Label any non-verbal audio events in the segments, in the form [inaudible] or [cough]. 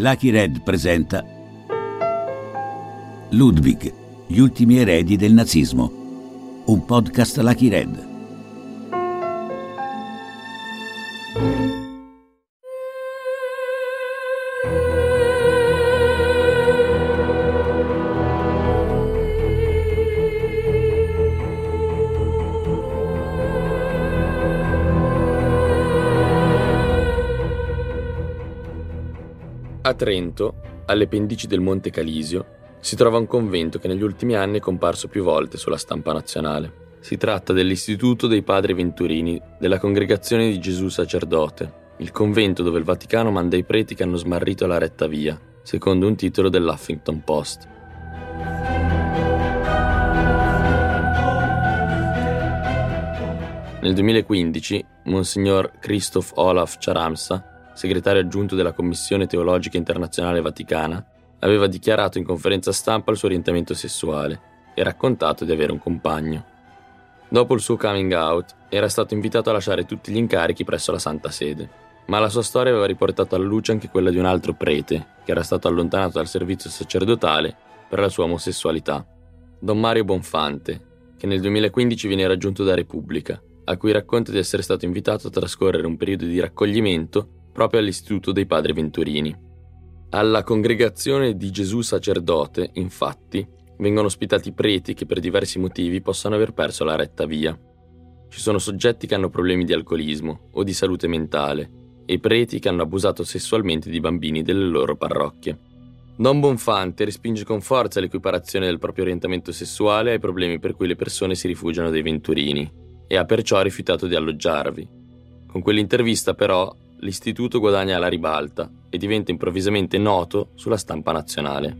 Lucky Red presenta Ludwig, gli ultimi eredi del nazismo, un podcast Lucky Red. Trento, alle pendici del Monte Calisio, si trova un convento che negli ultimi anni è comparso più volte sulla stampa nazionale. Si tratta dell'Istituto dei Padri Venturini della Congregazione di Gesù Sacerdote, il convento dove il Vaticano manda i preti che hanno smarrito la retta via, secondo un titolo dell'Huffington Post. Nel 2015, Monsignor Christoph Olaf Charamsa segretario aggiunto della Commissione Teologica Internazionale Vaticana, aveva dichiarato in conferenza stampa il suo orientamento sessuale e raccontato di avere un compagno. Dopo il suo coming out, era stato invitato a lasciare tutti gli incarichi presso la Santa Sede, ma la sua storia aveva riportato alla luce anche quella di un altro prete, che era stato allontanato dal servizio sacerdotale per la sua omosessualità. Don Mario Bonfante, che nel 2015 viene raggiunto da Repubblica, a cui racconta di essere stato invitato a trascorrere un periodo di raccoglimento proprio all'Istituto dei Padri Venturini. Alla congregazione di Gesù sacerdote, infatti, vengono ospitati preti che per diversi motivi possono aver perso la retta via. Ci sono soggetti che hanno problemi di alcolismo o di salute mentale e preti che hanno abusato sessualmente di bambini delle loro parrocchie. Don Bonfante respinge con forza l'equiparazione del proprio orientamento sessuale ai problemi per cui le persone si rifugiano dai venturini e ha perciò rifiutato di alloggiarvi. Con quell'intervista però l'istituto guadagna la ribalta e diventa improvvisamente noto sulla stampa nazionale.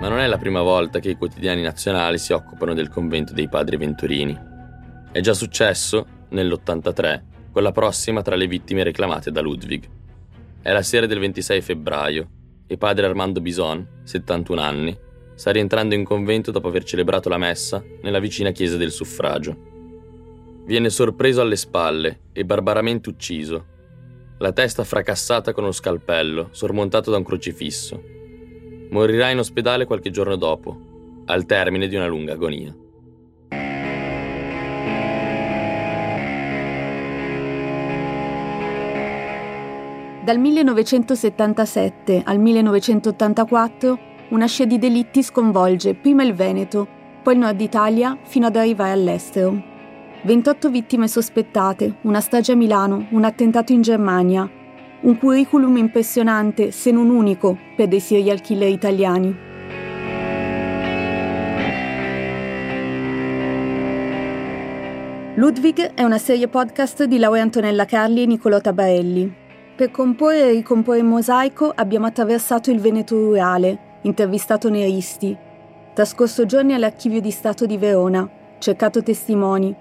Ma non è la prima volta che i quotidiani nazionali si occupano del convento dei padri Venturini. È già successo, nell'83, con la prossima tra le vittime reclamate da Ludwig. È la sera del 26 febbraio e padre Armando Bison, 71 anni, sta rientrando in convento dopo aver celebrato la messa nella vicina chiesa del suffragio. Viene sorpreso alle spalle e barbaramente ucciso, la testa fracassata con uno scalpello sormontato da un crocifisso. Morirà in ospedale qualche giorno dopo, al termine di una lunga agonia. Dal 1977 al 1984 una scia di delitti sconvolge prima il Veneto, poi il nord Italia fino ad arrivare all'estero. 28 vittime sospettate, una strage a Milano, un attentato in Germania, un curriculum impressionante, se non unico, per dei serial killer italiani. Ludwig è una serie podcast di Laura Antonella Carli e Niccolò Tabarelli. Per comporre e ricomporre il mosaico abbiamo attraversato il Veneto rurale, intervistato neristi, trascorso giorni all'Archivio di Stato di Verona, cercato testimoni,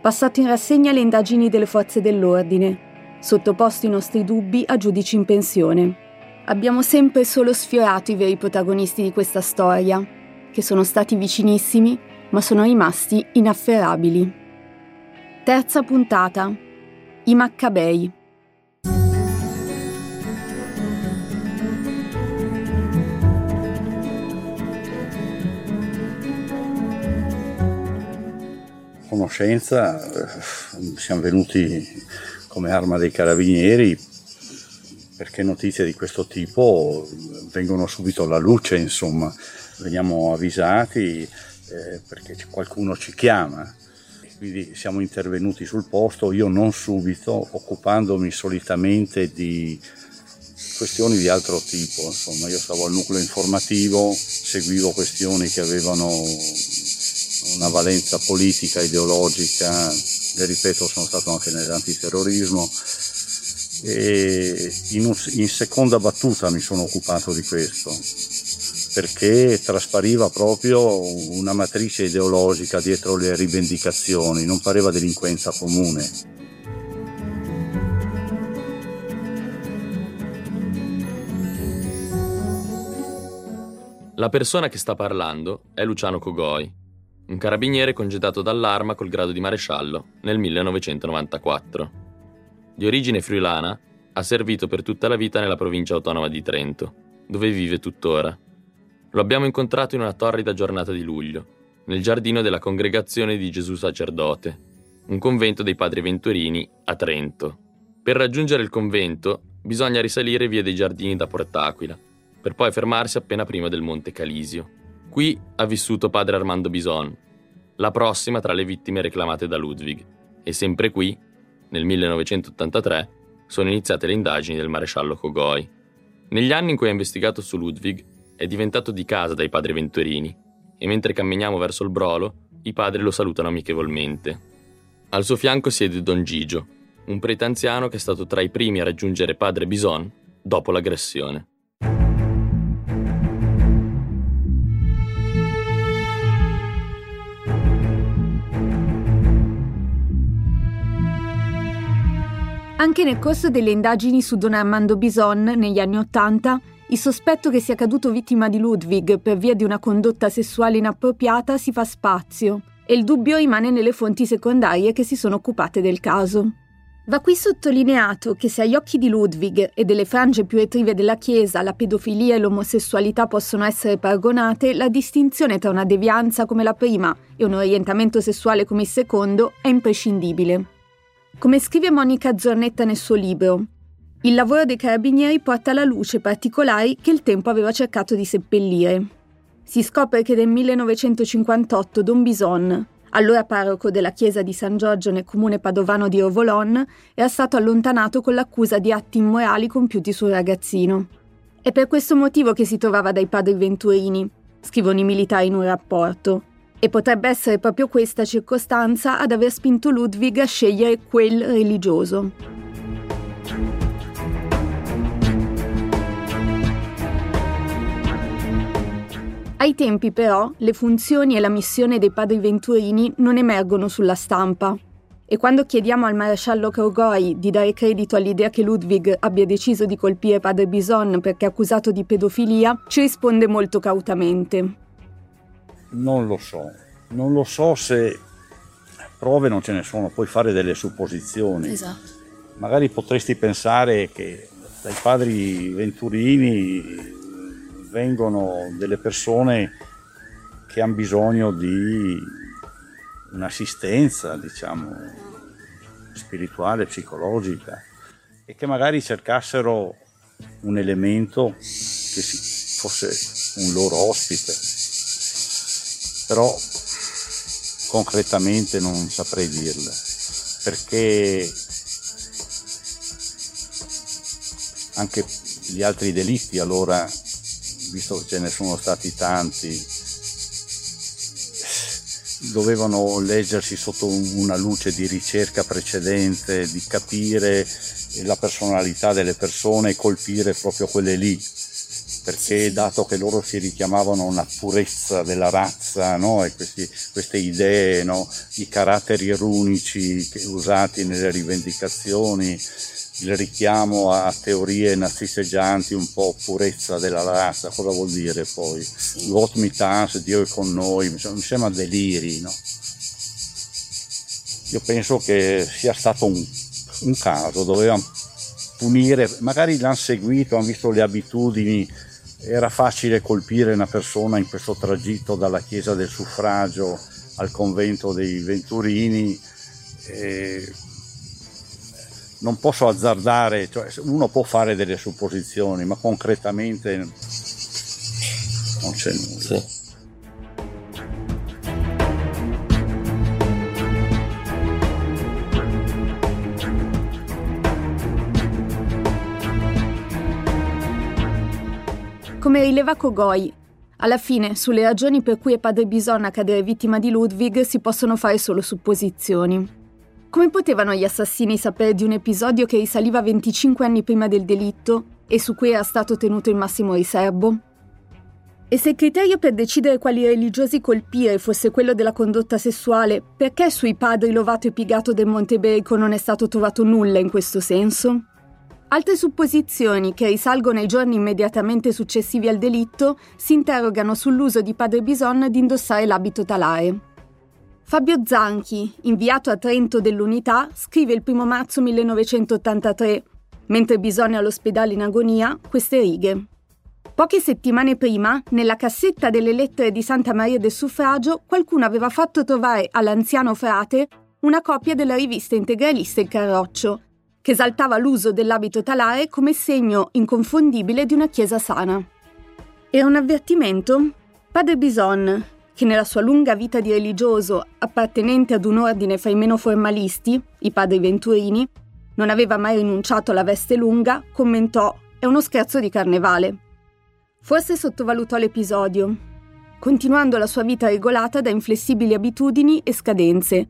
passato in rassegna le indagini delle forze dell'ordine, sottoposto i nostri dubbi a giudici in pensione. Abbiamo sempre solo sfiorato i veri protagonisti di questa storia, che sono stati vicinissimi, ma sono rimasti inafferrabili. Terza puntata. I Maccabei. Conoscenza, eh, siamo venuti come arma dei carabinieri perché notizie di questo tipo vengono subito alla luce, insomma, veniamo avvisati eh, perché qualcuno ci chiama. Quindi siamo intervenuti sul posto, io non subito, occupandomi solitamente di questioni di altro tipo, insomma, io stavo al nucleo informativo, seguivo questioni che avevano una valenza politica, ideologica, le ripeto sono stato anche nell'antiterrorismo e in, in seconda battuta mi sono occupato di questo perché traspariva proprio una matrice ideologica dietro le rivendicazioni, non pareva delinquenza comune. La persona che sta parlando è Luciano Cogoi, un carabiniere congedato dall'arma col grado di maresciallo nel 1994. Di origine friulana, ha servito per tutta la vita nella provincia autonoma di Trento, dove vive tuttora. Lo abbiamo incontrato in una torrida giornata di luglio, nel giardino della Congregazione di Gesù Sacerdote, un convento dei Padri Venturini a Trento. Per raggiungere il convento bisogna risalire via dei Giardini da Portaquila, per poi fermarsi appena prima del Monte Calisio. Qui ha vissuto padre Armando Bison, la prossima tra le vittime reclamate da Ludwig, e sempre qui, nel 1983, sono iniziate le indagini del maresciallo Kogoi. Negli anni in cui ha investigato su Ludwig, è diventato di casa dai padri Venturini, e mentre camminiamo verso il brolo, i padri lo salutano amichevolmente. Al suo fianco siede Don Gigio, un prete anziano che è stato tra i primi a raggiungere padre Bison dopo l'aggressione. Anche nel corso delle indagini su Don Armando Bison negli anni Ottanta, il sospetto che sia caduto vittima di Ludwig per via di una condotta sessuale inappropriata si fa spazio e il dubbio rimane nelle fonti secondarie che si sono occupate del caso. Va qui sottolineato che se agli occhi di Ludwig e delle frange più retrive della Chiesa la pedofilia e l'omosessualità possono essere paragonate, la distinzione tra una devianza come la prima e un orientamento sessuale come il secondo è imprescindibile. Come scrive Monica Zornetta nel suo libro, il lavoro dei carabinieri porta alla luce particolari che il tempo aveva cercato di seppellire. Si scopre che nel 1958 Don Bison, allora parroco della chiesa di San Giorgio nel comune padovano di Ovolon, era stato allontanato con l'accusa di atti immorali compiuti sul ragazzino. È per questo motivo che si trovava dai padri Venturini, scrivono i militari in un rapporto, e potrebbe essere proprio questa circostanza ad aver spinto Ludwig a scegliere quel religioso. Ai tempi però le funzioni e la missione dei padri Venturini non emergono sulla stampa e quando chiediamo al maresciallo Krogoi di dare credito all'idea che Ludwig abbia deciso di colpire padre Bison perché accusato di pedofilia, ci risponde molto cautamente. Non lo so, non lo so se prove non ce ne sono, puoi fare delle supposizioni. Esatto. Magari potresti pensare che dai padri Venturini vengono delle persone che hanno bisogno di un'assistenza, diciamo, spirituale, psicologica e che magari cercassero un elemento che fosse un loro ospite però concretamente non saprei dirle, perché anche gli altri delitti allora, visto che ce ne sono stati tanti, dovevano leggersi sotto una luce di ricerca precedente, di capire la personalità delle persone e colpire proprio quelle lì perché dato che loro si richiamavano a una purezza della razza no? e questi, queste idee, no? i caratteri runici usati nelle rivendicazioni, il richiamo a teorie nazisteggianti, un po' purezza della razza, cosa vuol dire poi? Gott mit Dio è con noi, mi sembra deliri, no? Io penso che sia stato un, un caso, dovevano punire, magari l'hanno seguito, hanno visto le abitudini era facile colpire una persona in questo tragitto dalla chiesa del suffragio al convento dei Venturini. non posso azzardare, cioè uno può fare delle supposizioni, ma concretamente non c'è nulla. Sì. Come rileva Kogoi, alla fine sulle ragioni per cui è padre Bisonna cadere vittima di Ludwig si possono fare solo supposizioni. Come potevano gli assassini sapere di un episodio che risaliva 25 anni prima del delitto e su cui era stato tenuto il massimo riservo? E se il criterio per decidere quali religiosi colpire fosse quello della condotta sessuale, perché sui padri Lovato e Pigato del Monte Berico non è stato trovato nulla in questo senso? Altre supposizioni, che risalgono ai giorni immediatamente successivi al delitto, si interrogano sull'uso di Padre Bison di indossare l'abito talare. Fabio Zanchi, inviato a Trento dell'Unità, scrive il 1 marzo 1983, mentre bisogna all'ospedale in agonia, queste righe. Poche settimane prima, nella cassetta delle lettere di Santa Maria del Suffragio, qualcuno aveva fatto trovare all'anziano frate una copia della rivista integralista Il Carroccio, che esaltava l'uso dell'abito talare come segno inconfondibile di una chiesa sana. Era un avvertimento? Padre Bison, che nella sua lunga vita di religioso, appartenente ad un ordine fra i meno formalisti, i padri venturini, non aveva mai rinunciato alla veste lunga, commentò: È uno scherzo di carnevale. Forse sottovalutò l'episodio, continuando la sua vita regolata da inflessibili abitudini e scadenze.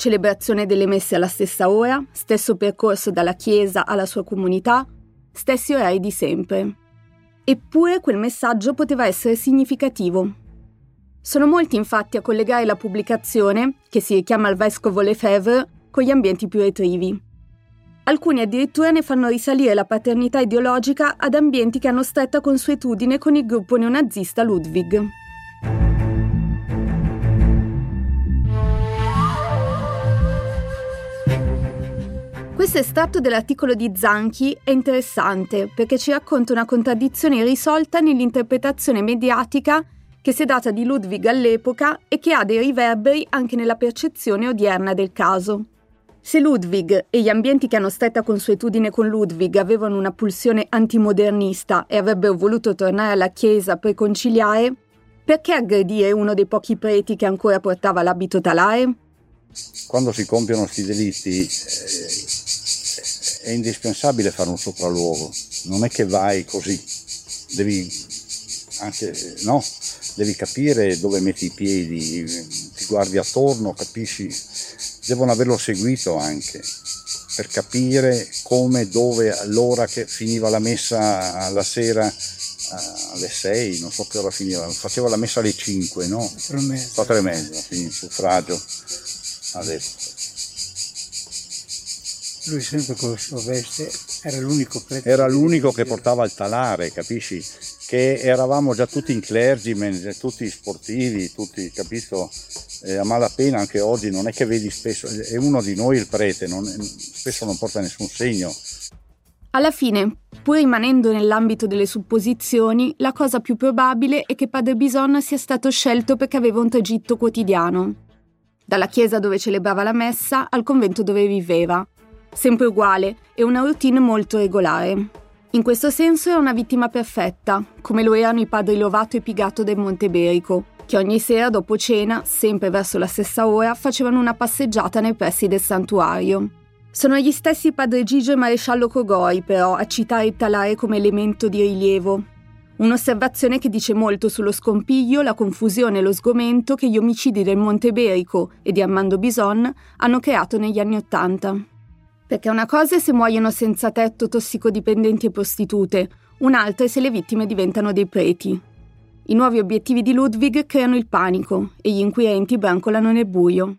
Celebrazione delle messe alla stessa ora, stesso percorso dalla chiesa alla sua comunità, stessi orari di sempre. Eppure quel messaggio poteva essere significativo. Sono molti infatti a collegare la pubblicazione, che si richiama al vescovo Lefebvre, con gli ambienti più retrivi. Alcuni addirittura ne fanno risalire la paternità ideologica ad ambienti che hanno stretta consuetudine con il gruppo neonazista Ludwig. Questo estratto dell'articolo di Zanchi è interessante perché ci racconta una contraddizione irrisolta nell'interpretazione mediatica che si è data di Ludwig all'epoca e che ha dei riverberi anche nella percezione odierna del caso. Se Ludwig e gli ambienti che hanno stretta consuetudine con Ludwig avevano una pulsione antimodernista e avrebbero voluto tornare alla Chiesa per conciliare, perché aggredire uno dei pochi preti che ancora portava l'abito talare? Quando si compiono questi delitti eh, è indispensabile fare un sopralluogo, non è che vai così, devi anche, no, devi capire dove metti i piedi, ti guardi attorno, capisci, devono averlo seguito anche per capire come, dove, l'ora che finiva la messa alla sera alle 6, non so che ora finiva, faceva la messa alle 5, no? 4 e mezza. 4 e mezza, sì, suffragio. Adesso. Lui sempre con la sua veste era l'unico prete. Era l'unico che portava il talare, capisci? Che eravamo già tutti in clergyman, tutti sportivi, tutti, capito? Eh, a malapena anche oggi non è che vedi spesso, è uno di noi il prete, non, spesso non porta nessun segno. Alla fine, pur rimanendo nell'ambito delle supposizioni, la cosa più probabile è che padre Bison sia stato scelto perché aveva un tragitto quotidiano. Dalla chiesa dove celebrava la messa al convento dove viveva. Sempre uguale e una routine molto regolare. In questo senso è una vittima perfetta, come lo erano i padri Lovato e Pigato del Monte Berico, che ogni sera dopo cena, sempre verso la stessa ora, facevano una passeggiata nei pressi del santuario. Sono gli stessi padre Gigio e maresciallo Cogoi, però, a citare il talare come elemento di rilievo. Un'osservazione che dice molto sullo scompiglio, la confusione e lo sgomento che gli omicidi del Monte Berico e di Armando Bison hanno creato negli anni Ottanta. Perché una cosa è se muoiono senza tetto tossicodipendenti e prostitute, un'altra è se le vittime diventano dei preti. I nuovi obiettivi di Ludwig creano il panico e gli inquirenti brancolano nel buio.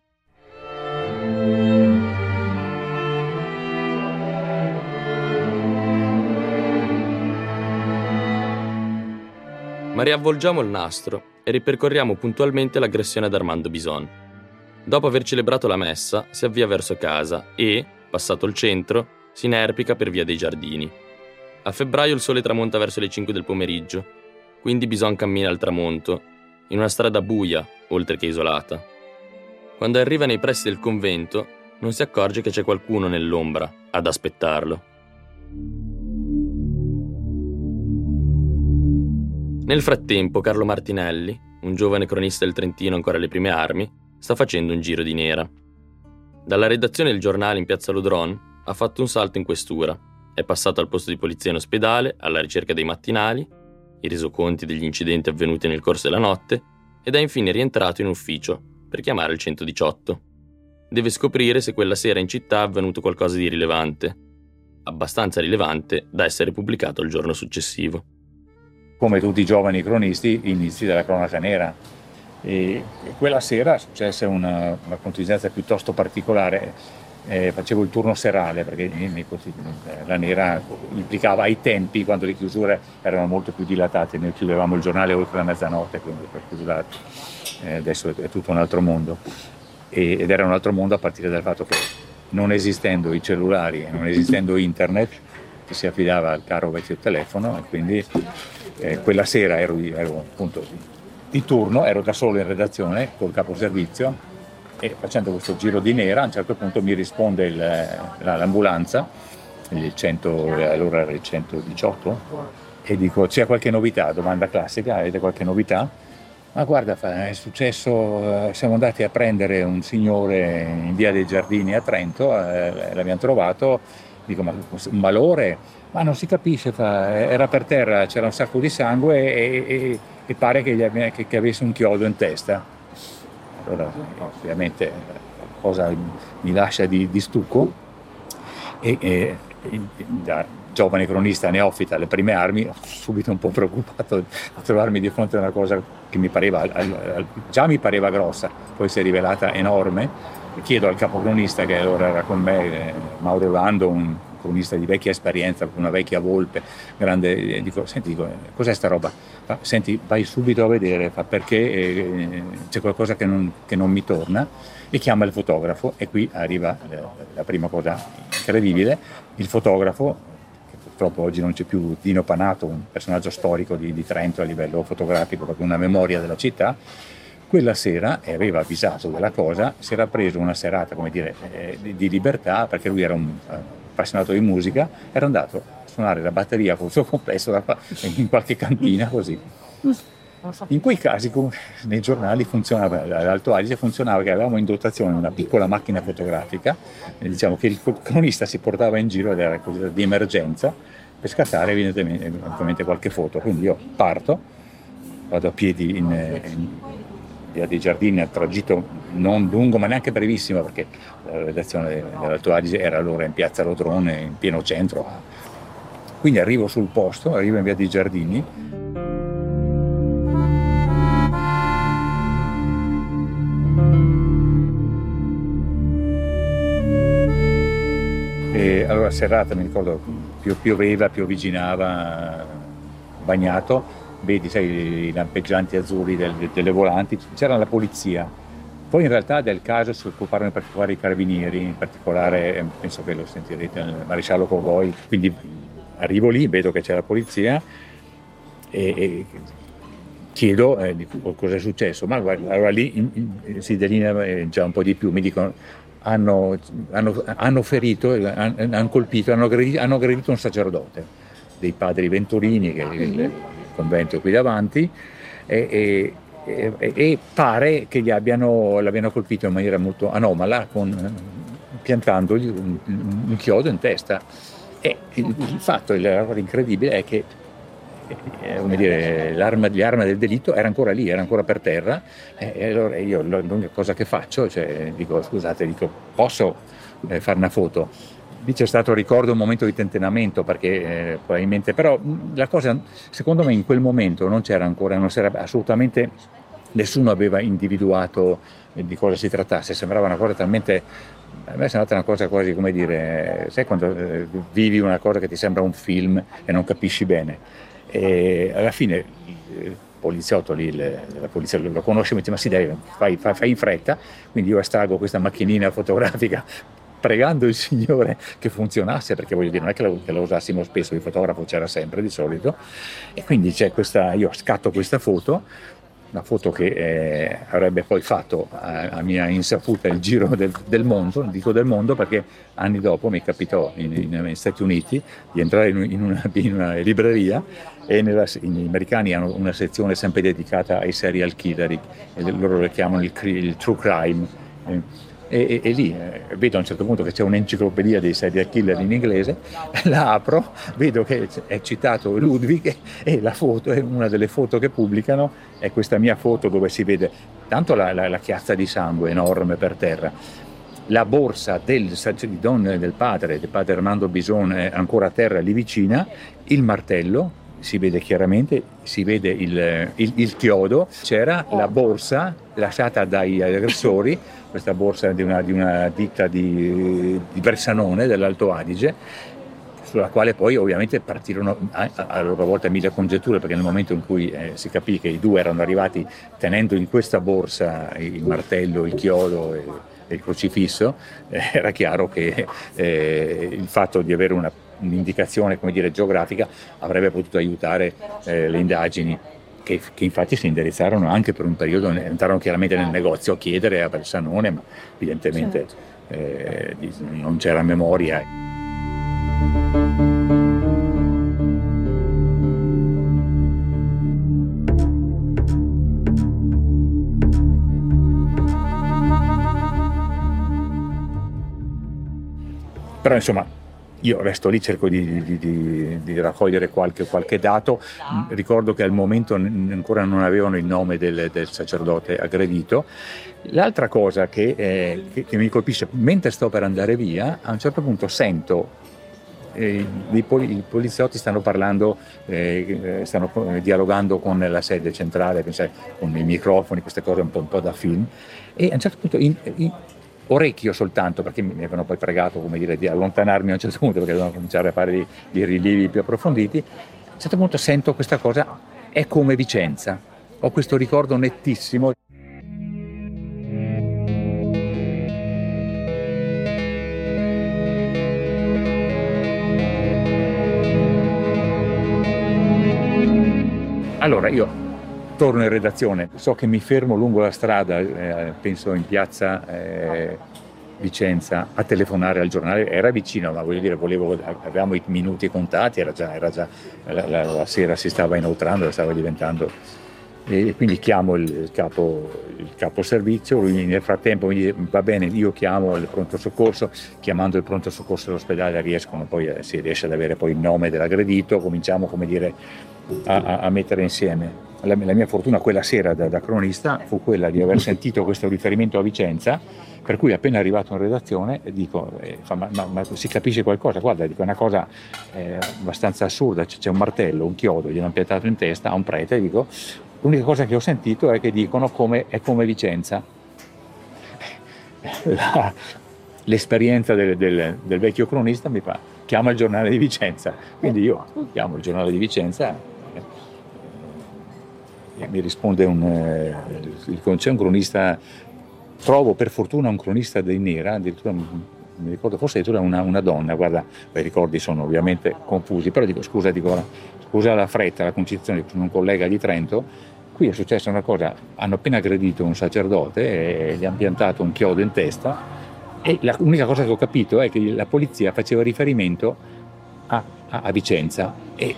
Ma riavvolgiamo il nastro e ripercorriamo puntualmente l'aggressione ad Armando Bison. Dopo aver celebrato la messa, si avvia verso casa e, passato il centro, si inerpica per via dei giardini. A febbraio il sole tramonta verso le 5 del pomeriggio, quindi Bison cammina al tramonto, in una strada buia, oltre che isolata. Quando arriva nei pressi del convento, non si accorge che c'è qualcuno nell'ombra ad aspettarlo. Nel frattempo, Carlo Martinelli, un giovane cronista del Trentino ancora alle prime armi, sta facendo un giro di nera. Dalla redazione del giornale in piazza Lodron ha fatto un salto in questura. È passato al posto di polizia in ospedale, alla ricerca dei mattinali, i resoconti degli incidenti avvenuti nel corso della notte, ed è infine rientrato in ufficio per chiamare il 118. Deve scoprire se quella sera in città è avvenuto qualcosa di rilevante, abbastanza rilevante da essere pubblicato il giorno successivo. Come tutti i giovani cronisti, inizi della cronaca nera e quella sera successe una, una contingenza piuttosto particolare. Eh, facevo il turno serale perché la nera implicava ai tempi, quando le chiusure erano molto più dilatate, noi chiudevamo il giornale oltre la mezzanotte, quindi per cui eh, adesso è tutto un altro mondo. ed era un altro mondo a partire dal fatto che non esistendo i cellulari, non esistendo internet, ci si affidava al caro vecchio telefono e quindi eh, quella sera ero, ero appunto di turno, ero da solo in redazione col caposervizio e facendo questo giro di nera a un certo punto mi risponde il, l'ambulanza, il 100, allora era il 118, e dico c'è qualche novità, domanda classica, avete qualche novità? Ma guarda, è successo, eh, siamo andati a prendere un signore in via dei Giardini a Trento, eh, l'abbiamo trovato, dico ma un malore? Ma non si capisce, era per terra, c'era un sacco di sangue e, e, e pare che, abbia, che, che avesse un chiodo in testa. Allora, ovviamente cosa mi lascia di, di stucco e, e, da giovane cronista neofita alle prime armi ho subito un po' preoccupato a trovarmi di fronte a una cosa che mi pareva, già mi pareva grossa, poi si è rivelata enorme. Chiedo al capocronista che allora era con me, eh, Mauro Vando, un cronista di vecchia esperienza, una vecchia volpe, grande, dico, senti, dico, cos'è sta roba? Fa, senti, vai subito a vedere, fa, perché eh, c'è qualcosa che non, che non, mi torna, e chiama il fotografo e qui arriva la, la prima cosa incredibile, il fotografo, purtroppo oggi non c'è più, Dino Panato, un personaggio storico di, di Trento a livello fotografico, proprio una memoria della città, quella sera, e aveva avvisato della cosa, si era preso una serata, come dire, eh, di, di, libertà, perché lui era un eh, appassionato di musica, era andato a suonare la batteria con il suo complesso in qualche cantina così. In quei casi, nei giornali funzionava, all'Alto Adige funzionava che avevamo in dotazione una piccola macchina fotografica, diciamo che il cronista si portava in giro ed era di emergenza per scattare evidentemente, evidentemente qualche foto. Quindi io parto, vado a piedi in, in via dei Giardini, al tragitto non lungo ma neanche brevissimo perché la redazione dell'Alto Adige era allora in piazza Rodrone, in pieno centro. Quindi arrivo sul posto, arrivo in via dei Giardini. E allora serata, mi ricordo, pioveva, pioviginava, bagnato, vedi sai, i lampeggianti azzurri del, delle volanti, c'era la polizia. Poi in realtà del caso si occuparono in particolare i carabinieri, in particolare, eh, penso che lo sentirete, il maresciallo Covoi, quindi arrivo lì, vedo che c'è la polizia e, e chiedo eh, cosa è successo, ma guarda, allora lì in, in, si delinea eh, già un po' di più, mi dicono hanno, hanno, hanno ferito, hanno, hanno colpito, hanno aggredito, hanno aggredito un sacerdote dei padri Venturini, che il, convento qui davanti e, e, e pare che abbiano, l'abbiano colpito in maniera molto anomala con, piantandogli un, un, chiodo in testa. E il, il fatto, la cosa incredibile è che eh, dire, l'arma, l'arma, del delitto era ancora lì, era ancora per terra e allora io l'unica cosa che faccio, cioè, dico scusate, dico, posso eh, fare una foto? Lì c'è stato, ricordo, un momento di tentennamento perché eh, probabilmente, però la cosa, secondo me in quel momento non c'era ancora, non c'era assolutamente, nessuno aveva individuato eh, di cosa si trattasse, sembrava una cosa talmente, a me è sembrata una cosa quasi come dire, sai quando eh, vivi una cosa che ti sembra un film e non capisci bene, e alla fine il poliziotto lì, la polizia lo conosce, mi dice ma si deve, fai, fai, fai in fretta, quindi io estraggo questa macchinina fotografica pregando il Signore che funzionasse, perché voglio dire, non è che lo, che lo usassimo spesso, il fotografo c'era sempre di solito, e quindi c'è questa, io scatto questa foto, una foto che eh, avrebbe poi fatto a, a, mia insaputa il giro del, del, mondo, dico del mondo perché anni dopo mi capitò negli Stati Uniti di entrare in, in, una, in una, libreria e nella, gli americani hanno una sezione sempre dedicata ai serial killer, loro lo chiamano il, il true crime. Eh, e, e, e lì eh, vedo a un certo punto che c'è un'enciclopedia dei serial killer in inglese, [laughs] la apro, vedo che è citato Ludwig [laughs] e la foto, una delle foto che pubblicano è questa mia foto dove si vede tanto la, la, la chiazza di sangue enorme per terra, la borsa del, del padre, del padre Armando Bison è ancora a terra lì vicina, il martello, si vede chiaramente, si vede il, il, il chiodo, c'era la borsa lasciata dagli aggressori [laughs] questa borsa di una, di una ditta di, di Bersanone dell'Alto Adige sulla quale poi ovviamente partirono a, a loro volta mille congetture, perché nel momento in cui eh, si capì che i due erano arrivati tenendo in questa borsa il martello, il chiodo e, e il crocifisso, eh, era chiaro che eh, il fatto di avere una, un'indicazione dire, geografica avrebbe potuto aiutare eh, le indagini. Che, che, infatti si indirizzarono anche per un periodo, entrarono chiaramente nel negozio a chiedere a Bersanone, ma evidentemente certo. Eh, non c'era memoria. Però insomma io resto lì, cerco di, di, di, di raccogliere qualche, qualche, dato. Ricordo che al momento ancora non avevano il nome del, del sacerdote aggredito. L'altra cosa che, eh, che, che, mi colpisce, mentre sto per andare via, a un certo punto sento eh, i, poli, i, poliziotti stanno parlando, eh, eh stanno eh, dialogando con la sede centrale, con i microfoni, queste cose un po', un po da film. E a un certo punto in, in, orecchio soltanto, perché mi avevano poi pregato dire, di allontanarmi a un certo punto perché dovevano cominciare a fare dei rilievi più approfonditi, a un certo punto sento questa cosa, è come Vicenza, ho questo ricordo nettissimo. Allora io torno in redazione, so che mi fermo lungo la strada, eh, penso in piazza eh, Vicenza, a telefonare al giornale, era vicino, ma voglio dire, volevo, avevamo i minuti contati, era già, era già la, la, la, sera si stava inoltrando, stava diventando... E quindi chiamo il capo, il capo servizio, lui nel frattempo mi dice va bene, io chiamo il pronto soccorso, chiamando il pronto soccorso all'ospedale riescono poi, eh, si riesce ad avere poi il nome dell'aggredito, cominciamo come dire a, a, mettere insieme la, la mia fortuna quella sera da, da, cronista fu quella di aver sentito questo riferimento a Vicenza, per cui appena arrivato in redazione dico, eh, fa, ma, ma, ma, si capisce qualcosa? Guarda, dico, è una cosa eh, abbastanza assurda, c'è, un martello, un chiodo, gli hanno piantato in testa a un prete, dico, l'unica cosa che ho sentito è che dicono come, è come Vicenza. [laughs] La, l'esperienza del, del, del vecchio cronista mi fa chiama il giornale di Vicenza, quindi io chiamo il giornale di Vicenza mi risponde un, eh, c'è un cronista, trovo per fortuna un cronista dei Nera, addirittura mi ricordo forse addirittura una, una donna, guarda, i ricordi sono ovviamente confusi, però dico scusa, dico, scusa la fretta, la concitazione, sono un collega di Trento, qui è successa una cosa, hanno appena aggredito un sacerdote e gli hanno piantato un chiodo in testa e l'unica cosa che ho capito è che la polizia faceva riferimento a, a, a Vicenza e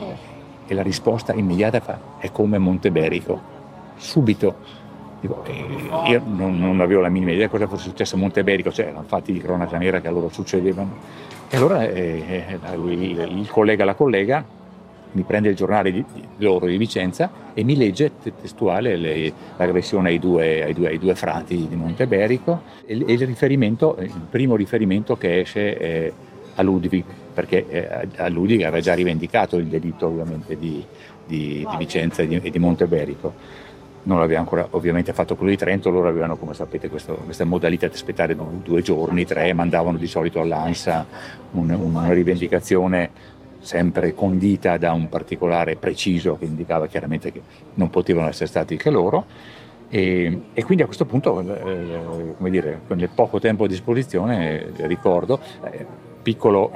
e la risposta immediata fa, è come Monteberico. Subito. Dico, eh, io non, non, avevo la minima idea cosa fosse successo a Monteberico, cioè erano fatti di cronaca nera che allora succedevano. E allora eh, eh lui, il collega, la collega, mi prende il giornale di, di loro di Vicenza e mi legge testuale le, l'aggressione ai due, ai, due, ai due, frati di Monteberico e, e il, il primo riferimento che esce è a Ludwig, perché eh, a Ludwig aveva già rivendicato il delitto ovviamente di, di, di Vicenza e di, e di, Monteberico. Non l'aveva ancora ovviamente fatto quello di Trento, loro avevano come sapete questo, questa modalità di aspettare due giorni, tre, mandavano di solito all'ANSA un, una rivendicazione sempre condita da un particolare preciso che indicava chiaramente che non potevano essere stati che loro. E, e, quindi a questo punto, eh, come dire, con il poco tempo a disposizione, eh, ricordo, eh, piccolo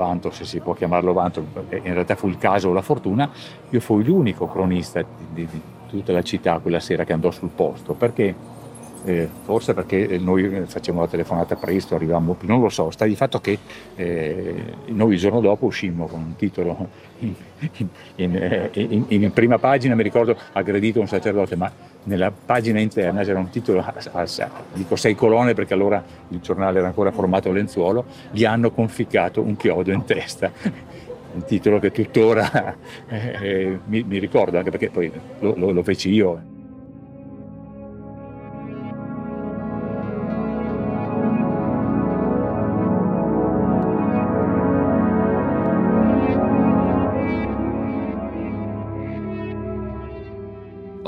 vanto, se si può chiamarlo vanto, in realtà fu il caso o la fortuna, io fui l'unico cronista di, di tutta la città quella sera che andò sul posto, perché eh, forse perché noi facevamo la telefonata presto, arrivavamo, non lo so, sta di fatto che eh, noi il giorno dopo uscimmo con un titolo in, in, in, in, prima pagina, mi ricordo aggredito un sacerdote, ma nella pagina interna c'era un titolo, a, a, dico sei colonne perché allora il giornale era ancora formato a lenzuolo, gli hanno conficcato un chiodo in testa un titolo che tuttora [laughs] eh, eh, mi, mi, ricordo, anche perché poi lo, lo, lo feci io.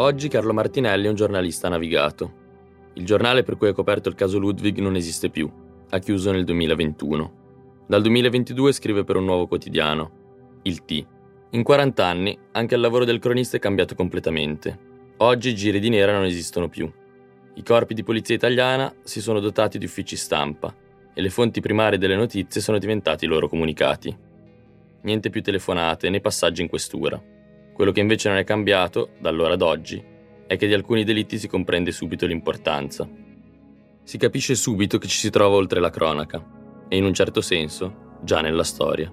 Oggi Carlo Martinelli è un giornalista navigato. Il giornale per cui ha coperto il caso Ludwig non esiste più, ha chiuso nel 2021. Dal 2022 scrive per un nuovo quotidiano, il T. In 40 anni anche il lavoro del cronista è cambiato completamente. Oggi i giri di nera non esistono più. I corpi di polizia italiana si sono dotati di uffici stampa e le fonti primarie delle notizie sono diventati i loro comunicati. Niente più telefonate né passaggi in questura. Quello che invece non è cambiato, da allora ad oggi, è che di alcuni delitti si comprende subito l'importanza. Si capisce subito che ci si trova oltre la cronaca e in un certo senso già nella storia.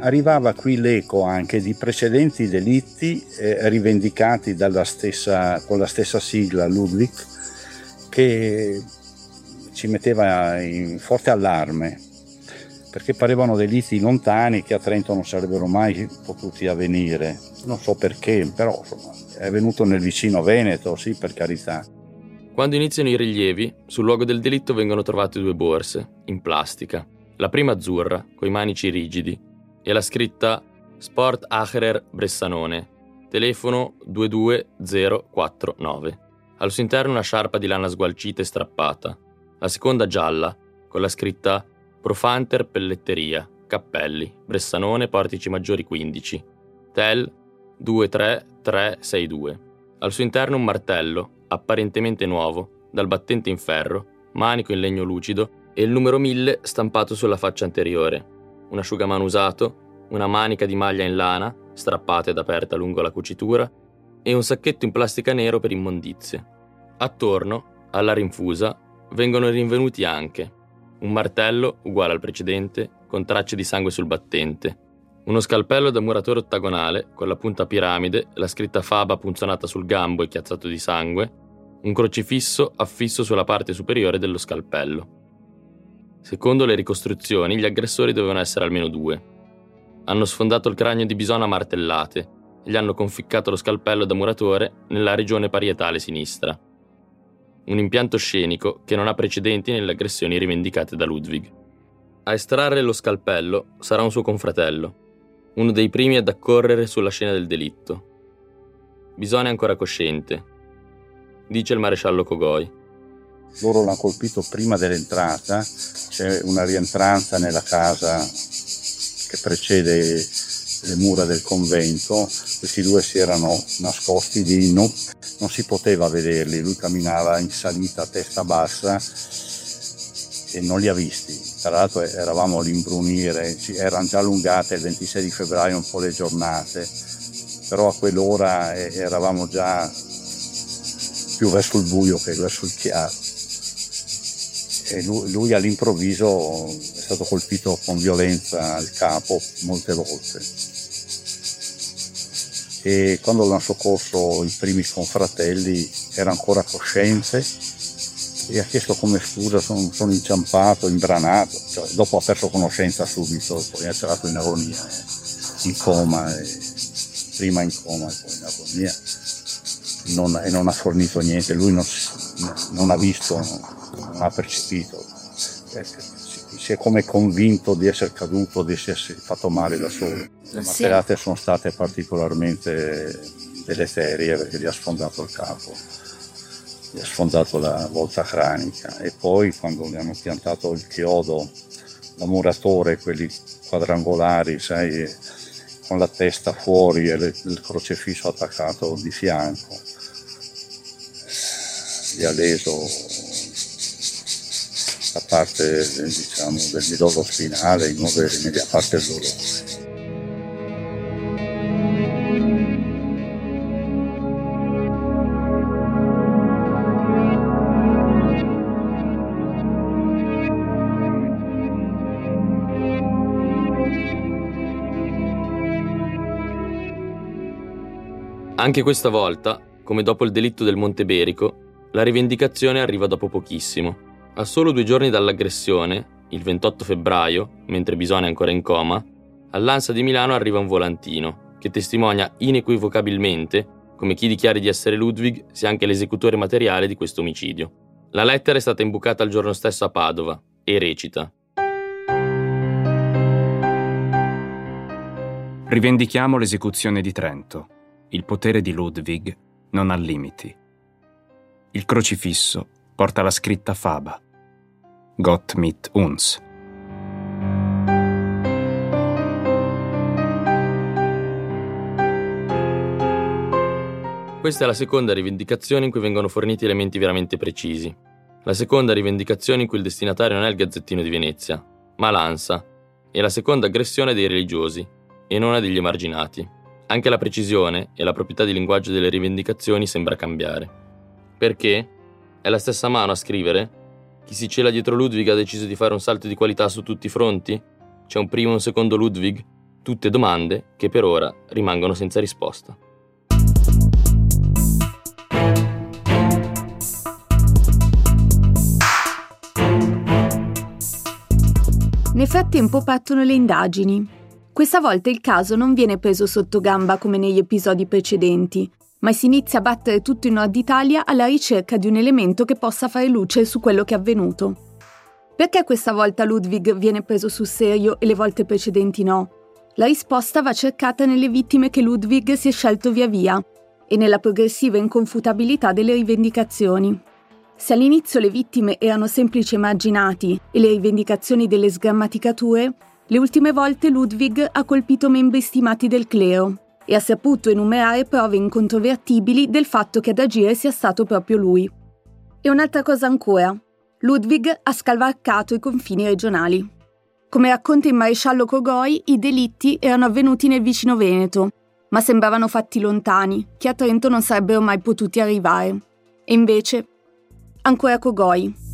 Arrivava qui l'eco anche di precedenti delitti eh, rivendicati stessa, con la stessa sigla Ludwig che ci metteva in forte allarme perché parevano delitti lontani che a Trento non sarebbero mai potuti avvenire. Non so perché, però è venuto nel vicino Veneto, sì, per carità. Quando iniziano i rilievi, sul luogo del delitto vengono trovate due borse, in plastica. La prima azzurra, coi manici rigidi, e la scritta Sport Acherer Bressanone, telefono 22049. Al suo interno una sciarpa di lana sgualcita e strappata. La seconda gialla, con la scritta Profanter Pelletteria, Cappelli, Bressanone, Portici Maggiori 15. Tel 23362. Al suo interno un martello, apparentemente nuovo, dal battente in ferro, manico in legno lucido e il numero 1000 stampato sulla faccia anteriore, un asciugamano usato, una manica di maglia in lana, strappata ed aperta lungo la cucitura, e un sacchetto in plastica nero per immondizie. Attorno, alla rinfusa, vengono rinvenuti anche un martello uguale al precedente, con tracce di sangue sul battente, uno scalpello da muratore ottagonale con la punta piramide, la scritta Faba punzonata sul gambo e chiazzato di sangue, un crocifisso affisso sulla parte superiore dello scalpello. Secondo le ricostruzioni, gli aggressori dovevano essere almeno due. Hanno sfondato il cranio di Bisona a martellate e gli hanno conficcato lo scalpello da muratore nella regione parietale sinistra. Un impianto scenico che non ha precedenti nelle aggressioni rivendicate da Ludwig. A estrarre lo scalpello sarà un suo confratello, uno dei primi ad accorrere sulla scena del delitto. Bisona è ancora cosciente, dice il maresciallo Cogoi loro l'hanno colpito prima dell'entrata, c'è una rientranza nella casa che precede le mura del convento, questi due si erano nascosti lì, no, non si poteva vederli, lui camminava in salita a testa bassa e non li ha visti. Tra l'altro eravamo all'imbrunire, erano già allungate il 26 di febbraio un po' le giornate, però a quell'ora eravamo già più verso il buio che verso il chiaro e lui, lui, all'improvviso è stato colpito con violenza al capo molte volte. E quando l'hanno soccorso i primi confratelli era ancora cosciente e ha chiesto come scusa sono, sono inciampato, imbranato, cioè, dopo ha perso conoscenza subito, poi è entrato in agonia, in coma, prima in coma e poi in agonia. Non, e non ha fornito niente, lui non, non ha visto non ha percepito, eh, si è come convinto di essere caduto, di essersi fatto male da solo. Le martellate sono state particolarmente deleterie perché gli ha sfondato il capo, gli ha sfondato la volta cranica e poi quando gli hanno piantato il chiodo da muratore, quelli quadrangolari, sai, con la testa fuori e il crocefisso attaccato di fianco, gli ha leso la parte diciamo, del midollo spinale in modo da rimediare a parte dolore. Anche questa volta, come dopo il delitto del Monte Berico, la rivendicazione arriva dopo pochissimo. A solo due giorni dall'aggressione, il 28 febbraio, mentre Bisone è ancora in coma, all'Ansa di Milano arriva un volantino che testimonia inequivocabilmente come chi dichiari di essere Ludwig sia anche l'esecutore materiale di questo omicidio. La lettera è stata imbucata il giorno stesso a Padova e recita Rivendichiamo l'esecuzione di Trento. Il potere di Ludwig non ha limiti. Il crocifisso porta la scritta Faba. Gott mit uns. Questa è la seconda rivendicazione in cui vengono forniti elementi veramente precisi. La seconda rivendicazione in cui il destinatario non è il Gazzettino di Venezia, ma l'ANSA, e la seconda aggressione dei religiosi, e non a degli emarginati. Anche la precisione e la proprietà di linguaggio delle rivendicazioni sembra cambiare. Perché? È la stessa mano a scrivere? Chi si cela dietro Ludwig ha deciso di fare un salto di qualità su tutti i fronti? C'è un primo e un secondo Ludwig? Tutte domande che per ora rimangono senza risposta. Nel frattempo partono le indagini. Questa volta il caso non viene preso sotto gamba come negli episodi precedenti, ma si inizia a battere tutto il nord Italia alla ricerca di un elemento che possa fare luce su quello che è avvenuto. Perché questa volta Ludwig viene preso sul serio e le volte precedenti no? La risposta va cercata nelle vittime che Ludwig si è scelto via via e nella progressiva inconfutabilità delle rivendicazioni. Se all'inizio le vittime erano semplici emarginati e le rivendicazioni delle sgrammaticature, le ultime volte Ludwig ha colpito membri stimati del clero e ha saputo enumerare prove incontrovertibili del fatto che ad agire sia stato proprio lui. E un'altra cosa ancora, Ludwig ha scavalcato i confini regionali. Come racconta il maresciallo Cogoi, i delitti erano avvenuti nel vicino Veneto, ma sembravano fatti lontani, che a Trento non sarebbero mai potuti arrivare. E invece ancora Cogoi.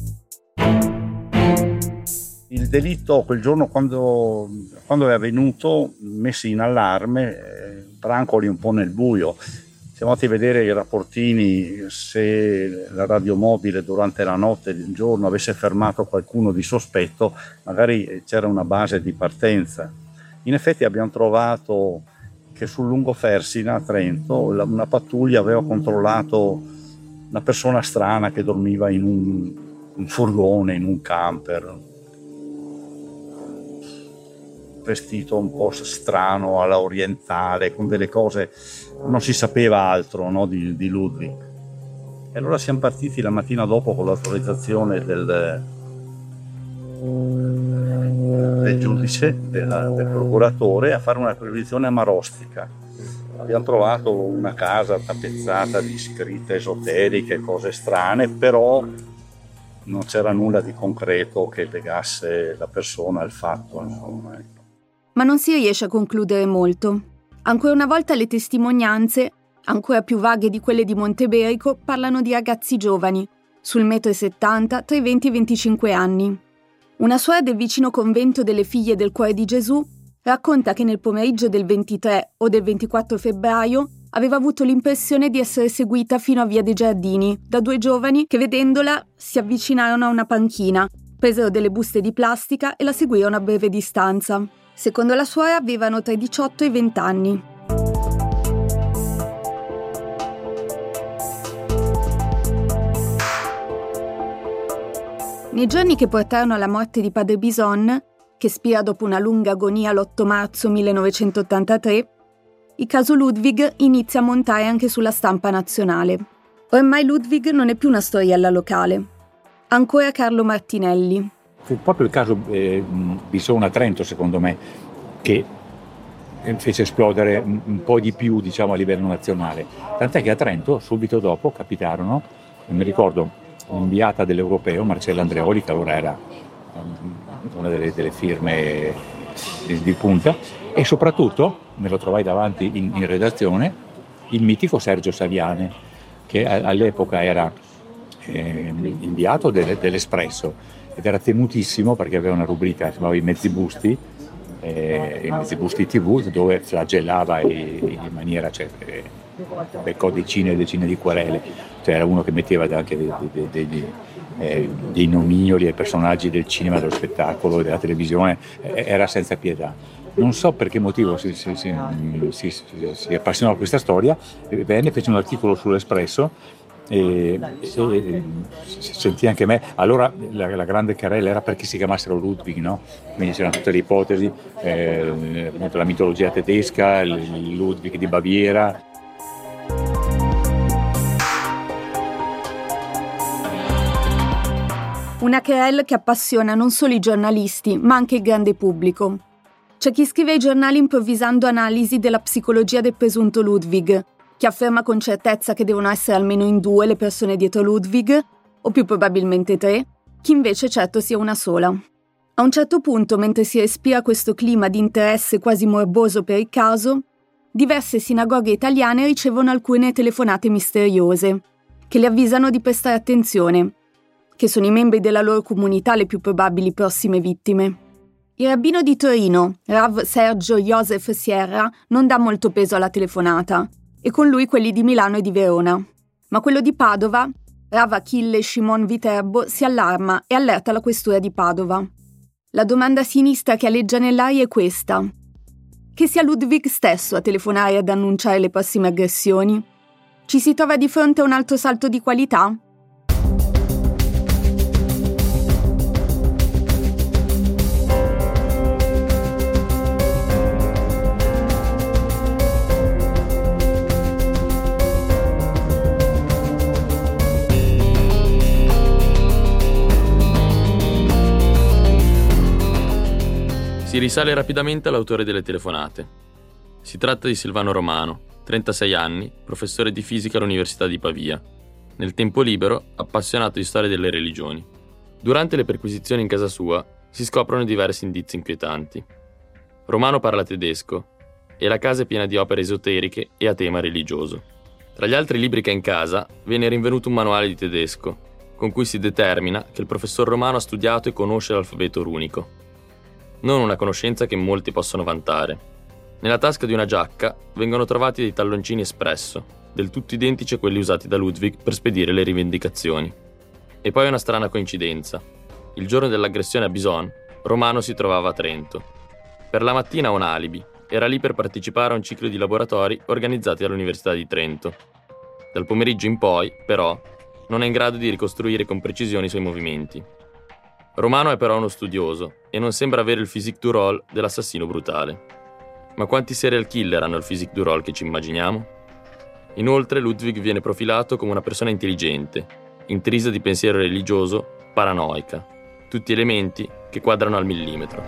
Il delitto quel giorno quando, quando è avvenuto, messi in allarme, eh, brancoli un po' nel buio. Siamo andati a vedere i rapportini se la radiomobile durante la notte e il giorno avesse fermato qualcuno di sospetto, magari c'era una base di partenza. In effetti abbiamo trovato che sul lungo Fersina a Trento una pattuglia aveva controllato una persona strana che dormiva in un, un furgone, in un camper, vestito un po' strano alla orientale, con delle cose, non si sapeva altro no, di, di, Ludwig. E allora siamo partiti la mattina dopo con l'autorizzazione del, del giudice, del, del procuratore, a fare una previsione a Marostica abbiamo trovato una casa tappezzata di scritte esoteriche, cose strane, però non c'era nulla di concreto che legasse la persona al fatto. Insomma. Ma non si riesce a concludere molto. Ancora una volta le testimonianze, ancora più vaghe di quelle di Monteberico, parlano di ragazzi giovani, sul metro e 70 tra i 20 e i 25 anni. Una suora del vicino convento delle figlie del cuore di Gesù racconta che nel pomeriggio del 23 o del 24 febbraio aveva avuto l'impressione di essere seguita fino a Via dei Giardini da due giovani che vedendola si avvicinarono a una panchina, presero delle buste di plastica e la seguirono a breve distanza. Secondo la suora avevano tra i 18 e i 20 anni. Nei giorni che portarono alla morte di padre Bison, che spira dopo una lunga agonia l'8 marzo 1983, il caso Ludwig inizia a montare anche sulla stampa nazionale. Ormai Ludwig non è più una storiella locale. Ancora Carlo Martinelli. Fu proprio il caso eh, Bisona Trento, secondo me, che eh, fece esplodere un po' di più diciamo, a livello nazionale. Tant'è che a Trento, subito dopo, capitarono, mi ricordo, un'inviata dell'Europeo, Marcella Andreoli, che allora era una delle, delle firme di, di, punta, e soprattutto, me lo trovai davanti in, in redazione, il mitico Sergio Saviane, che all'epoca era eh, inviato del, dell'Espresso ed era temutissimo perché aveva una rubrica che si chiamava I Mezzi Busti, eh, i Mezzi Busti TV, dove flagellava in maniera, cioè, beccò decine e decine di querele, cioè era uno che metteva anche dei, dei, dei eh, dei nomignoli ai personaggi del cinema, dello spettacolo, della televisione, eh, era senza pietà. Non so per che motivo si, si, si, si appassionò a questa storia, venne, fece un articolo sull'Espresso e, e, sentì anche me. Allora la, la, grande carella era perché si chiamassero Ludwig, no? quindi c'erano tutte le ipotesi, eh, la mitologia tedesca, il Ludwig di Baviera. Una querela che appassiona non solo i giornalisti, ma anche il grande pubblico. C'è chi scrive ai giornali improvvisando analisi della psicologia del presunto Ludwig, chi afferma con certezza che devono essere almeno in due le persone dietro Ludwig, o più probabilmente tre, chi invece certo sia una sola. A un certo punto, mentre si respira questo clima di interesse quasi morboso per il caso, diverse sinagoghe italiane ricevono alcune telefonate misteriose, che le avvisano di prestare attenzione, che sono i membri della loro comunità le più probabili prossime vittime. Il rabbino di Torino, Rav Sergio Joseph Sierra, non dà molto peso alla telefonata, e con lui quelli di Milano e di Verona. Ma quello di Padova, Rav Achille Shimon Viterbo, si allarma e allerta la questura di Padova. La domanda sinistra che aleggia nell'aria è questa. Che sia Ludwig stesso a telefonare ad annunciare le prossime aggressioni? Ci si trova di fronte a un altro salto di qualità? Si risale rapidamente all'autore delle telefonate. Si tratta di Silvano Romano, 36 anni, professore di fisica all'Università di Pavia. Nel tempo libero, appassionato di storia delle religioni. Durante le perquisizioni in casa sua si scoprono diversi indizi inquietanti. Romano parla tedesco e la casa è piena di opere esoteriche e a tema religioso. Tra gli altri libri che ha in casa viene rinvenuto un manuale di tedesco, con cui si determina che il professor Romano ha studiato e conosce l'alfabeto runico non una conoscenza che molti possono vantare. Nella tasca di una giacca vengono trovati dei talloncini espresso, del tutto identici a quelli usati da Ludwig per spedire le rivendicazioni. E poi una strana coincidenza. Il giorno dell'aggressione a Bison, Romano si trovava a Trento. Per la mattina ha un alibi, era lì per partecipare a un ciclo di laboratori organizzati all'Università di Trento. Dal pomeriggio in poi, però, non è in grado di ricostruire con precisione i suoi movimenti. Romano è però uno studioso e non sembra avere il physique du rôle dell'assassino brutale. Ma quanti serial killer hanno il physique du rôle che ci immaginiamo? Inoltre Ludwig viene profilato come una persona intelligente, intrisa di pensiero religioso, paranoica, tutti elementi che quadrano al millimetro.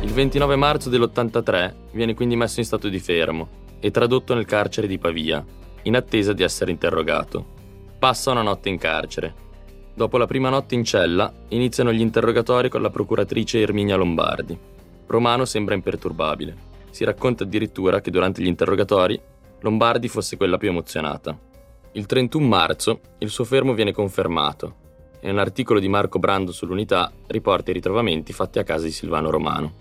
Il 29 marzo dell'83 viene quindi messo in stato di fermo e tradotto nel carcere di Pavia, in attesa di essere interrogato. Passa una notte in carcere. Dopo la prima notte in cella, iniziano gli interrogatori con la procuratrice Erminia Lombardi. Romano sembra imperturbabile. Si racconta addirittura che durante gli interrogatori Lombardi fosse quella più emozionata. Il 31 marzo il suo fermo viene confermato e un articolo di Marco Brando sull'unità riporta i ritrovamenti fatti a casa di Silvano Romano.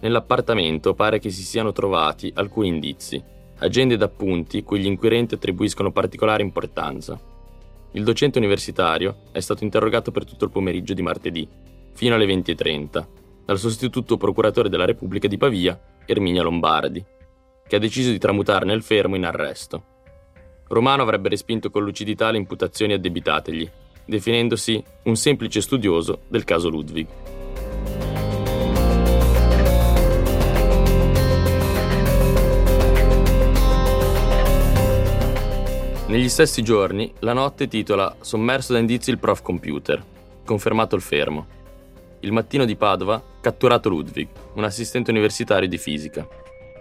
Nell'appartamento pare che si siano trovati alcuni indizi, agende ed appunti cui gli inquirenti attribuiscono particolare importanza. Il docente universitario è stato interrogato per tutto il pomeriggio di martedì, fino alle 20.30, dal sostituto procuratore della Repubblica di Pavia, Erminia Lombardi, che ha deciso di tramutarne il fermo in arresto. Romano avrebbe respinto con lucidità le imputazioni addebitategli, definendosi un semplice studioso del caso Ludwig. Negli stessi giorni, la notte titola Sommerso da indizi il prof computer, confermato il fermo. Il mattino di Padova, catturato Ludwig, un assistente universitario di fisica.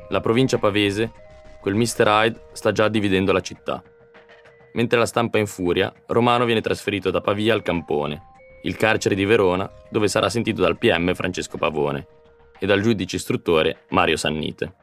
La provincia pavese, quel Mr. Hyde sta già dividendo la città. Mentre la stampa è in furia, Romano viene trasferito da Pavia al Campone, il carcere di Verona, dove sarà sentito dal PM Francesco Pavone e dal giudice istruttore Mario Sannite.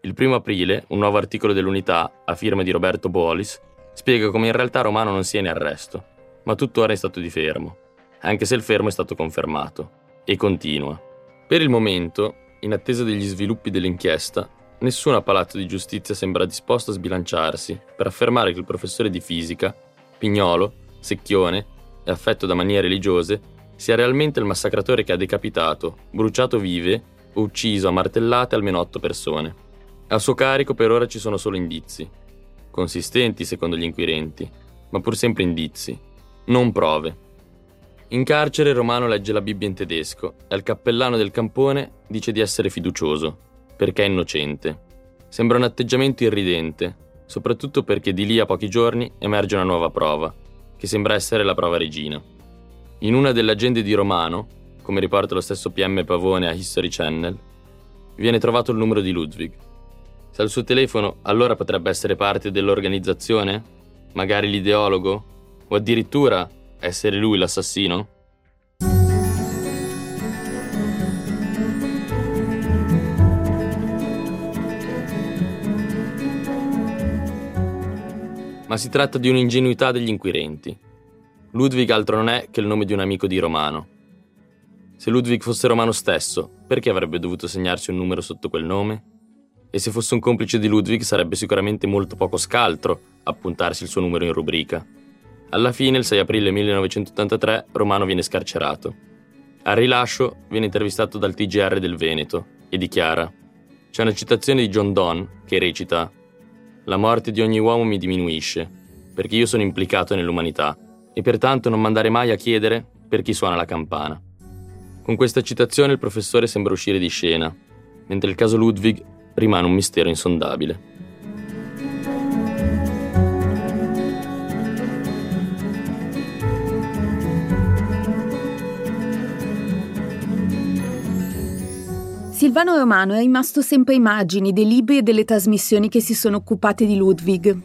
Il primo aprile, un nuovo articolo dell'Unità, a firma di Roberto Bolis, spiega come in realtà Romano non sia in arresto, ma tuttora in stato di fermo, anche se il fermo è stato confermato, e continua. Per il momento, in attesa degli sviluppi dell'inchiesta, nessuno a Palazzo di Giustizia sembra disposto a sbilanciarsi per affermare che il professore di fisica, Pignolo, secchione e affetto da manie religiose, sia realmente il massacratore che ha decapitato, bruciato vive o ucciso a martellate almeno otto persone. A suo carico per ora ci sono solo indizi, consistenti secondo gli inquirenti, ma pur sempre indizi, non prove. In carcere Romano legge la Bibbia in tedesco e al cappellano del campone dice di essere fiducioso, perché è innocente. Sembra un atteggiamento irridente, soprattutto perché di lì a pochi giorni emerge una nuova prova, che sembra essere la prova regina. In una delle agende di Romano, come riporta lo stesso PM Pavone a History Channel, viene trovato il numero di Ludwig. Se al suo telefono allora potrebbe essere parte dell'organizzazione? Magari l'ideologo? O addirittura essere lui l'assassino? Ma si tratta di un'ingenuità degli inquirenti. Ludwig altro non è che il nome di un amico di Romano. Se Ludwig fosse Romano stesso, perché avrebbe dovuto segnarsi un numero sotto quel nome? E se fosse un complice di Ludwig sarebbe sicuramente molto poco scaltro appuntarsi il suo numero in rubrica. Alla fine, il 6 aprile 1983, Romano viene scarcerato. Al rilascio viene intervistato dal TGR del Veneto e dichiara: C'è una citazione di John Donne che recita: La morte di ogni uomo mi diminuisce, perché io sono implicato nell'umanità, e pertanto non mandare mai a chiedere per chi suona la campana. Con questa citazione il professore sembra uscire di scena, mentre il caso Ludwig rimane un mistero insondabile. Silvano Romano è rimasto sempre immagini dei libri e delle trasmissioni che si sono occupate di Ludwig,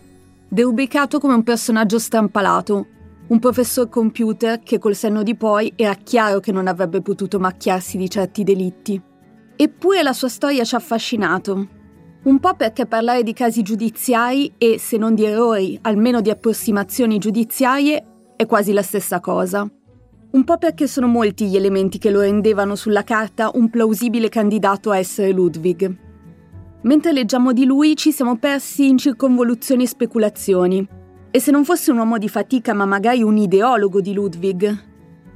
derubricato come un personaggio strampalato, un professor computer che col senno di poi era chiaro che non avrebbe potuto macchiarsi di certi delitti. Eppure la sua storia ci ha affascinato. Un po' perché parlare di casi giudiziari e, se non di errori, almeno di approssimazioni giudiziarie, è quasi la stessa cosa. Un po' perché sono molti gli elementi che lo rendevano sulla carta un plausibile candidato a essere Ludwig. Mentre leggiamo di lui ci siamo persi in circonvoluzioni e speculazioni, e se non fosse un uomo di fatica, ma magari un ideologo di Ludwig?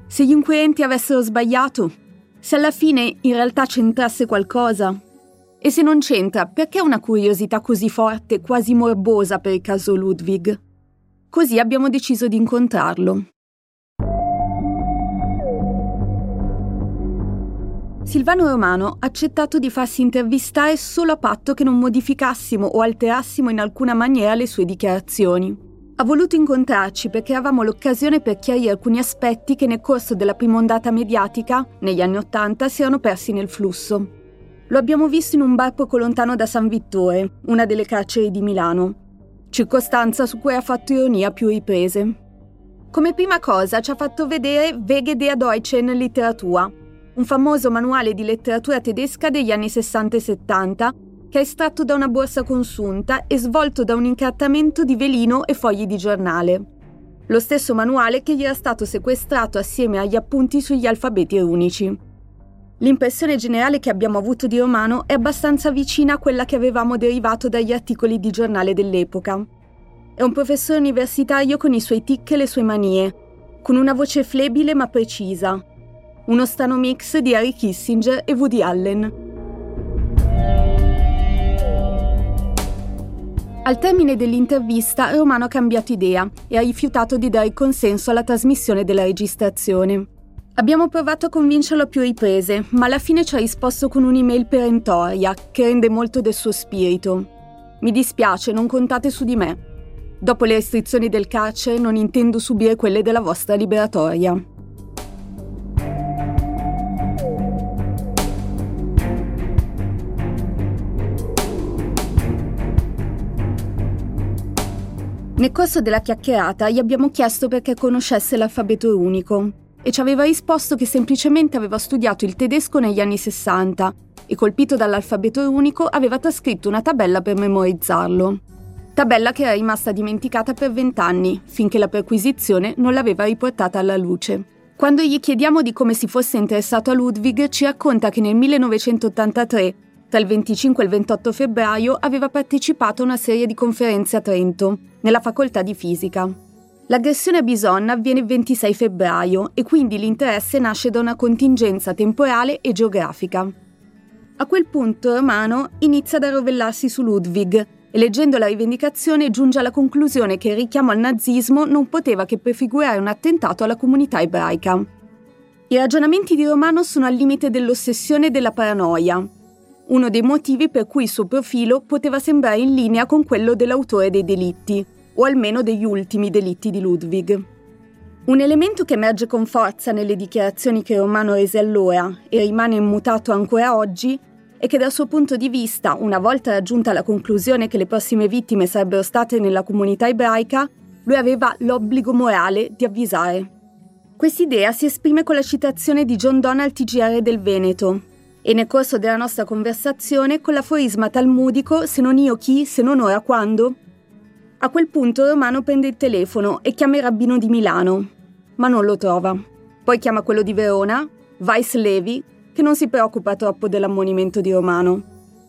Se gli inquirenti avessero sbagliato? Se alla fine in realtà c'entrasse qualcosa? E se non c'entra, perché una curiosità così forte, quasi morbosa per il caso Ludwig? Così abbiamo deciso di incontrarlo. Silvano Romano ha accettato di farsi intervistare solo a patto che non modificassimo o alterassimo in alcuna maniera le sue dichiarazioni. Ha voluto incontrarci perché avevamo l'occasione per chiarire alcuni aspetti che nel corso della prima ondata mediatica, negli anni Ottanta, si erano persi nel flusso. Lo abbiamo visto in un bar poco lontano da San Vittore, una delle carceri di Milano, circostanza su cui ha fatto ironia più riprese. Come prima cosa ci ha fatto vedere Wege der Deutschen Literatur, un famoso manuale di letteratura tedesca degli anni 60 e 70 che è estratto da una borsa consunta e svolto da un incartamento di velino e fogli di giornale. Lo stesso manuale che gli era stato sequestrato assieme agli appunti sugli alfabeti unici. L'impressione generale che abbiamo avuto di Romano è abbastanza vicina a quella che avevamo derivato dagli articoli di giornale dell'epoca. È un professore universitario con i suoi tic e le sue manie, con una voce flebile ma precisa. Uno strano mix di Harry Kissinger e Woody Allen. Al termine dell'intervista Romano ha cambiato idea e ha rifiutato di dare il consenso alla trasmissione della registrazione. Abbiamo provato a convincerlo a più riprese, ma alla fine ci ha risposto con un'email perentoria che rende molto del suo spirito. Mi dispiace, non contate su di me. Dopo le restrizioni del carcere non intendo subire quelle della vostra liberatoria. Nel corso della chiacchierata gli abbiamo chiesto perché conoscesse l'alfabeto unico e ci aveva risposto che semplicemente aveva studiato il tedesco negli anni 60 e colpito dall'alfabeto unico aveva trascritto una tabella per memorizzarlo. Tabella che era rimasta dimenticata per vent'anni, finché la perquisizione non l'aveva riportata alla luce. Quando gli chiediamo di come si fosse interessato a Ludwig, ci racconta che nel 1983, tra il 25 e il 28 febbraio, aveva partecipato a una serie di conferenze a Trento nella facoltà di fisica. L'aggressione a Bison avviene il 26 febbraio e quindi l'interesse nasce da una contingenza temporale e geografica. A quel punto Romano inizia ad arrovellarsi su Ludwig e leggendo la rivendicazione giunge alla conclusione che il richiamo al nazismo non poteva che prefigurare un attentato alla comunità ebraica. I ragionamenti di Romano sono al limite dell'ossessione e della paranoia. Uno dei motivi per cui il suo profilo poteva sembrare in linea con quello dell'autore dei delitti, o almeno degli ultimi delitti di Ludwig. Un elemento che emerge con forza nelle dichiarazioni che Romano rese allora e rimane immutato ancora oggi è che dal suo punto di vista, una volta raggiunta la conclusione che le prossime vittime sarebbero state nella comunità ebraica, lui aveva l'obbligo morale di avvisare. Quest'idea si esprime con la citazione di John Donald TGR del Veneto e nel corso della nostra conversazione con l'aforisma talmudico se non io chi, se non ora quando. A quel punto Romano prende il telefono e chiama il rabbino di Milano, ma non lo trova. Poi chiama quello di Verona, Weiss Levi, che non si preoccupa troppo dell'ammonimento di Romano.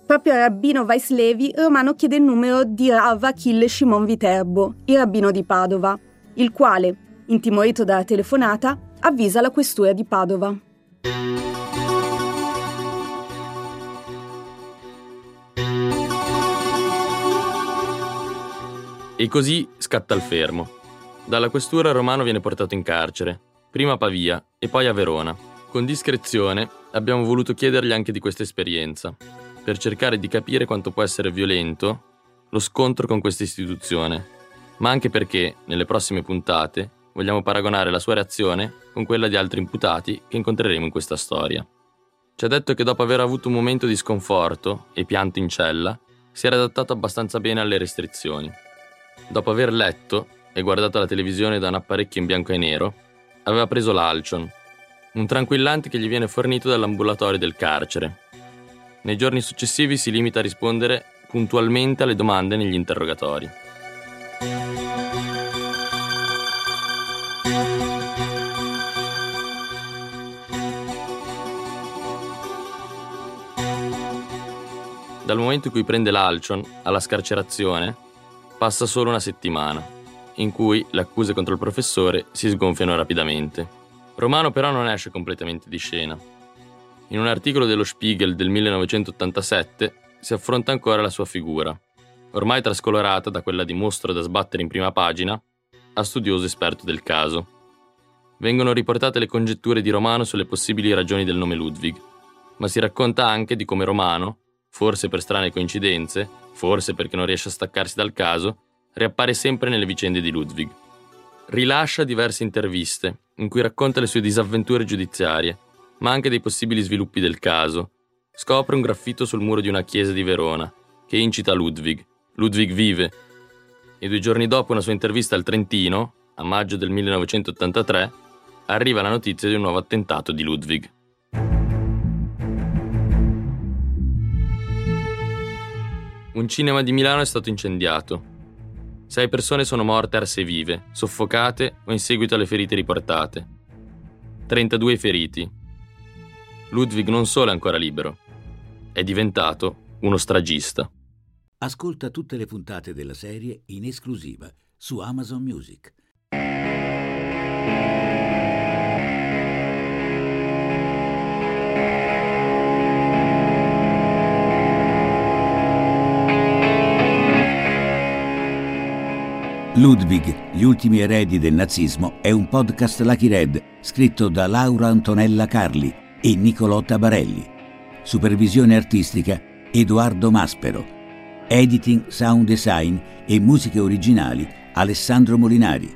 Proprio al rabbino Weiss Levi, Romano chiede il numero di Rav Achille Shimon Viterbo, il rabbino di Padova, il quale, intimorito dalla telefonata, avvisa la questura di Padova. E così scatta il fermo. Dalla questura Romano viene portato in carcere, prima a Pavia e poi a Verona. Con discrezione abbiamo voluto chiedergli anche di questa esperienza, per cercare di capire quanto può essere violento lo scontro con questa istituzione, ma anche perché, nelle prossime puntate, vogliamo paragonare la sua reazione con quella di altri imputati che incontreremo in questa storia. Ci ha detto che dopo aver avuto un momento di sconforto e pianto in cella, si era adattato abbastanza bene alle restrizioni. Dopo aver letto e guardato la televisione da un apparecchio in bianco e nero, aveva preso l'Alcion, un tranquillante che gli viene fornito dall'ambulatorio del carcere. Nei giorni successivi si limita a rispondere puntualmente alle domande negli interrogatori. Dal momento in cui prende l'Alcion alla scarcerazione, Passa solo una settimana, in cui le accuse contro il professore si sgonfiano rapidamente. Romano però non esce completamente di scena. In un articolo dello Spiegel del 1987 si affronta ancora la sua figura, ormai trascolorata da quella di mostro da sbattere in prima pagina a studioso esperto del caso. Vengono riportate le congetture di Romano sulle possibili ragioni del nome Ludwig, ma si racconta anche di come Romano, forse per strane coincidenze, forse perché non riesce a staccarsi dal caso, riappare sempre nelle vicende di Ludwig. Rilascia diverse interviste in cui racconta le sue disavventure giudiziarie, ma anche dei possibili sviluppi del caso. Scopre un graffito sul muro di una chiesa di Verona che incita Ludwig. Ludwig vive. E due giorni dopo una sua intervista al Trentino, a maggio del 1983, arriva la notizia di un nuovo attentato di Ludwig. Un cinema di Milano è stato incendiato. Sei persone sono morte arse vive, soffocate o in seguito alle ferite riportate. 32 feriti. Ludwig non solo è ancora libero, è diventato uno stragista. Ascolta tutte le puntate della serie in esclusiva su Amazon Music. Ludwig, gli ultimi eredi del nazismo è un podcast Lucky Red scritto da Laura Antonella Carli e Nicolò Tabarelli. Supervisione artistica Edoardo Maspero. Editing, sound design e musiche originali Alessandro Molinari.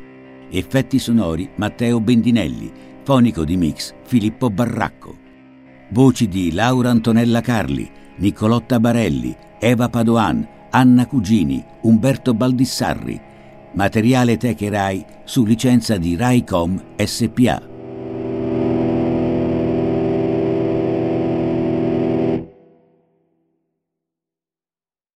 Effetti sonori Matteo Bendinelli. Fonico di mix Filippo Barracco. Voci di Laura Antonella Carli, Nicolò Tabarelli, Eva Padoan, Anna Cugini, Umberto Baldissarri. Materiale Tech Rai su licenza di Raicom SPA.